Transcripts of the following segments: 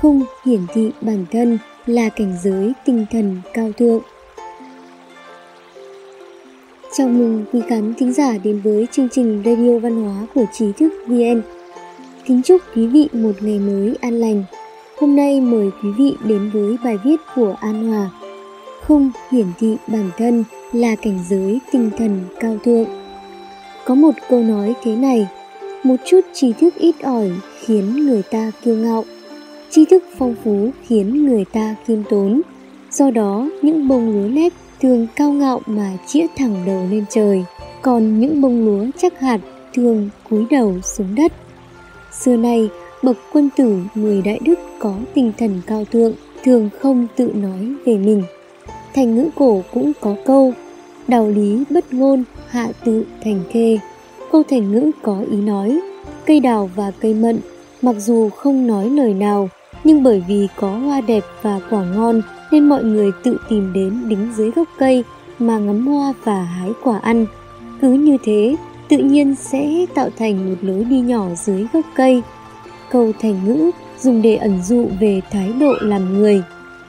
không hiển thị bản thân là cảnh giới tinh thần cao thượng. Chào mừng quý khán thính giả đến với chương trình Radio Văn hóa của Trí thức VN. Kính chúc quý vị một ngày mới an lành. Hôm nay mời quý vị đến với bài viết của An Hòa. Không hiển thị bản thân là cảnh giới tinh thần cao thượng. Có một câu nói thế này, một chút trí thức ít ỏi khiến người ta kiêu ngạo tri thức phong phú khiến người ta khiêm tốn. Do đó, những bông lúa nếp thường cao ngạo mà chĩa thẳng đầu lên trời. Còn những bông lúa chắc hạt thường cúi đầu xuống đất. Xưa nay, bậc quân tử người đại đức có tinh thần cao thượng, thường không tự nói về mình. Thành ngữ cổ cũng có câu, đạo lý bất ngôn hạ tự thành khê. Câu thành ngữ có ý nói, cây đào và cây mận, mặc dù không nói lời nào nhưng bởi vì có hoa đẹp và quả ngon nên mọi người tự tìm đến đứng dưới gốc cây mà ngắm hoa và hái quả ăn. Cứ như thế, tự nhiên sẽ tạo thành một lối đi nhỏ dưới gốc cây. Câu thành ngữ dùng để ẩn dụ về thái độ làm người.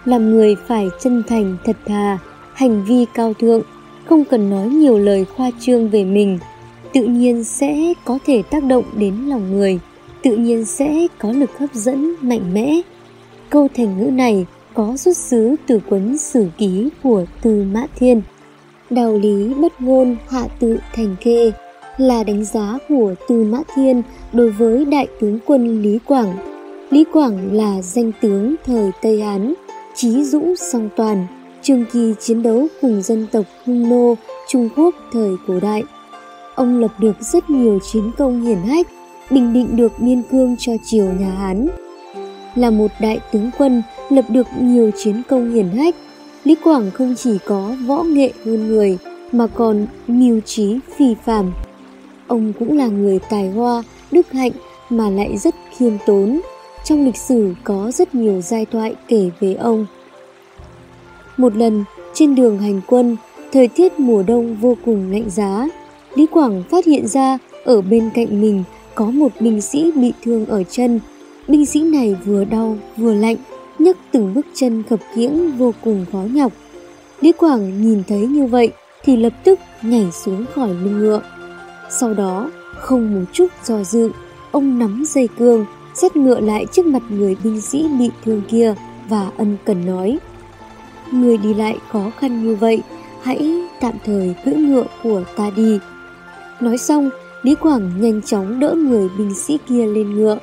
Làm người phải chân thành thật thà, hành vi cao thượng, không cần nói nhiều lời khoa trương về mình, tự nhiên sẽ có thể tác động đến lòng người tự nhiên sẽ có lực hấp dẫn mạnh mẽ. Câu thành ngữ này có xuất xứ từ cuốn sử ký của Tư Mã Thiên. Đạo lý bất ngôn hạ tự thành kê là đánh giá của Tư Mã Thiên đối với đại tướng quân Lý Quảng. Lý Quảng là danh tướng thời Tây Hán, trí dũng song toàn, trường kỳ chiến đấu cùng dân tộc Hung Nô, Trung Quốc thời cổ đại. Ông lập được rất nhiều chiến công hiển hách, bình định được biên cương cho triều nhà Hán. Là một đại tướng quân lập được nhiều chiến công hiển hách, Lý Quảng không chỉ có võ nghệ hơn người mà còn mưu trí phi phàm. Ông cũng là người tài hoa, đức hạnh mà lại rất khiêm tốn. Trong lịch sử có rất nhiều giai thoại kể về ông. Một lần, trên đường hành quân, thời tiết mùa đông vô cùng lạnh giá, Lý Quảng phát hiện ra ở bên cạnh mình có một binh sĩ bị thương ở chân. Binh sĩ này vừa đau vừa lạnh, nhấc từng bước chân khập khiễng vô cùng khó nhọc. Lý Quảng nhìn thấy như vậy thì lập tức nhảy xuống khỏi lưng ngựa. Sau đó, không một chút do dự, ông nắm dây cương, xét ngựa lại trước mặt người binh sĩ bị thương kia và ân cần nói. Người đi lại khó khăn như vậy, hãy tạm thời cưỡi ngựa của ta đi. Nói xong, Lý Quảng nhanh chóng đỡ người binh sĩ kia lên ngựa.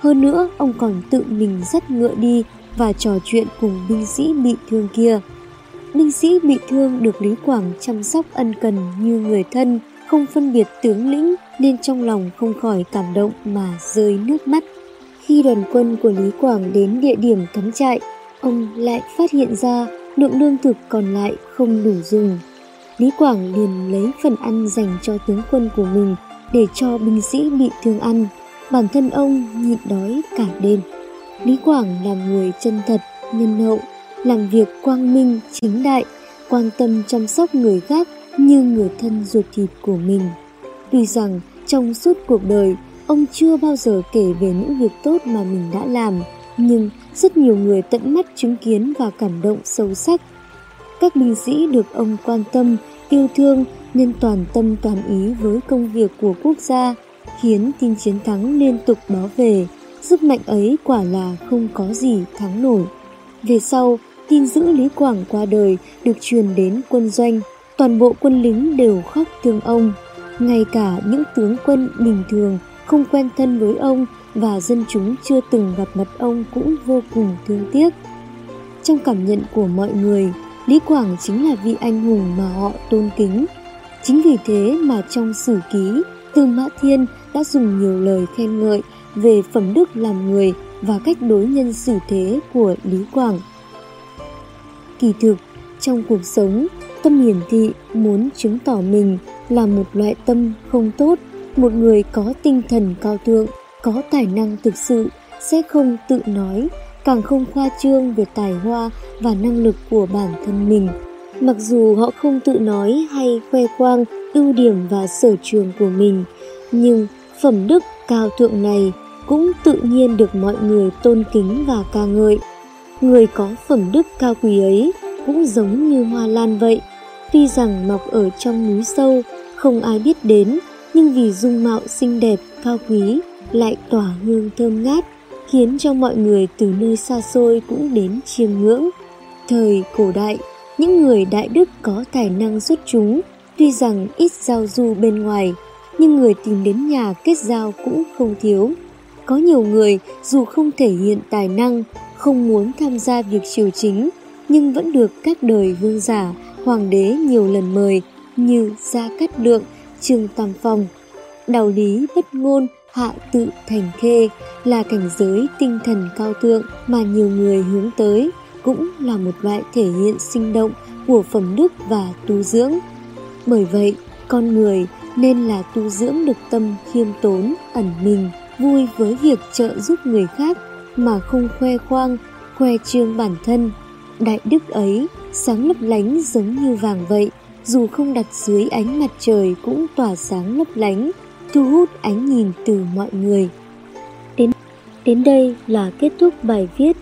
Hơn nữa, ông còn tự mình dắt ngựa đi và trò chuyện cùng binh sĩ bị thương kia. Binh sĩ bị thương được Lý Quảng chăm sóc ân cần như người thân, không phân biệt tướng lĩnh nên trong lòng không khỏi cảm động mà rơi nước mắt. Khi đoàn quân của Lý Quảng đến địa điểm cắm trại, ông lại phát hiện ra lượng lương thực còn lại không đủ dùng. Lý Quảng liền lấy phần ăn dành cho tướng quân của mình để cho binh sĩ bị thương ăn. Bản thân ông nhịn đói cả đêm. Lý Quảng là người chân thật, nhân hậu, làm việc quang minh, chính đại, quan tâm chăm sóc người khác như người thân ruột thịt của mình. Tuy rằng trong suốt cuộc đời, ông chưa bao giờ kể về những việc tốt mà mình đã làm, nhưng rất nhiều người tận mắt chứng kiến và cảm động sâu sắc. Các binh sĩ được ông quan tâm, yêu thương nên toàn tâm toàn ý với công việc của quốc gia, khiến tin chiến thắng liên tục báo về, sức mạnh ấy quả là không có gì thắng nổi. Về sau, tin giữ Lý Quảng qua đời được truyền đến quân doanh, toàn bộ quân lính đều khóc thương ông. Ngay cả những tướng quân bình thường không quen thân với ông và dân chúng chưa từng gặp mặt ông cũng vô cùng thương tiếc. Trong cảm nhận của mọi người, Lý Quảng chính là vị anh hùng mà họ tôn kính. Chính vì thế mà trong sử ký, Tư Mã Thiên đã dùng nhiều lời khen ngợi về phẩm đức làm người và cách đối nhân xử thế của Lý Quảng. Kỳ thực, trong cuộc sống, tâm hiển thị muốn chứng tỏ mình là một loại tâm không tốt, một người có tinh thần cao thượng, có tài năng thực sự, sẽ không tự nói, càng không khoa trương về tài hoa và năng lực của bản thân mình. Mặc dù họ không tự nói hay khoe khoang ưu điểm và sở trường của mình, nhưng phẩm đức cao thượng này cũng tự nhiên được mọi người tôn kính và ca ngợi. Người có phẩm đức cao quý ấy cũng giống như hoa lan vậy, tuy rằng mọc ở trong núi sâu, không ai biết đến, nhưng vì dung mạo xinh đẹp, cao quý, lại tỏa hương thơm ngát, khiến cho mọi người từ nơi xa xôi cũng đến chiêm ngưỡng. Thời cổ đại, những người đại đức có tài năng xuất chúng, tuy rằng ít giao du bên ngoài, nhưng người tìm đến nhà kết giao cũng không thiếu. Có nhiều người dù không thể hiện tài năng, không muốn tham gia việc triều chính, nhưng vẫn được các đời vương giả, hoàng đế nhiều lần mời như Gia Cát Lượng, Trương Tam Phong. Đạo lý bất ngôn, hạ tự thành khê là cảnh giới tinh thần cao thượng mà nhiều người hướng tới, cũng là một loại thể hiện sinh động của phẩm đức và tu dưỡng. Bởi vậy, con người nên là tu dưỡng được tâm khiêm tốn, ẩn mình, vui với việc trợ giúp người khác mà không khoe khoang, khoe trương bản thân. Đại đức ấy sáng lấp lánh giống như vàng vậy, dù không đặt dưới ánh mặt trời cũng tỏa sáng lấp lánh, thu hút ánh nhìn từ mọi người. Đến đến đây là kết thúc bài viết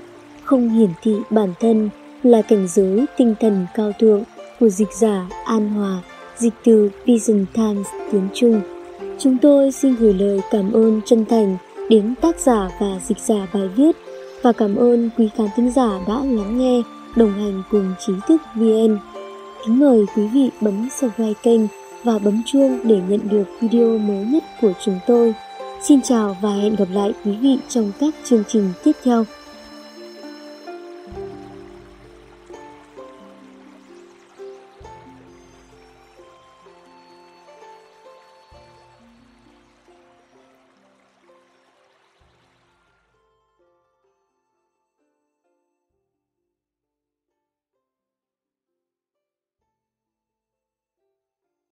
Không hiển thị bản thân là cảnh giới tinh thần cao thượng của dịch giả An Hòa, dịch từ Vision Times tiếng Trung. Chúng tôi xin gửi lời cảm ơn chân thành đến tác giả và dịch giả bài viết và cảm ơn quý khán thính giả đã lắng nghe, đồng hành cùng trí thức VN. Kính mời quý vị bấm subscribe kênh và bấm chuông để nhận được video mới nhất của chúng tôi. Xin chào và hẹn gặp lại quý vị trong các chương trình tiếp theo.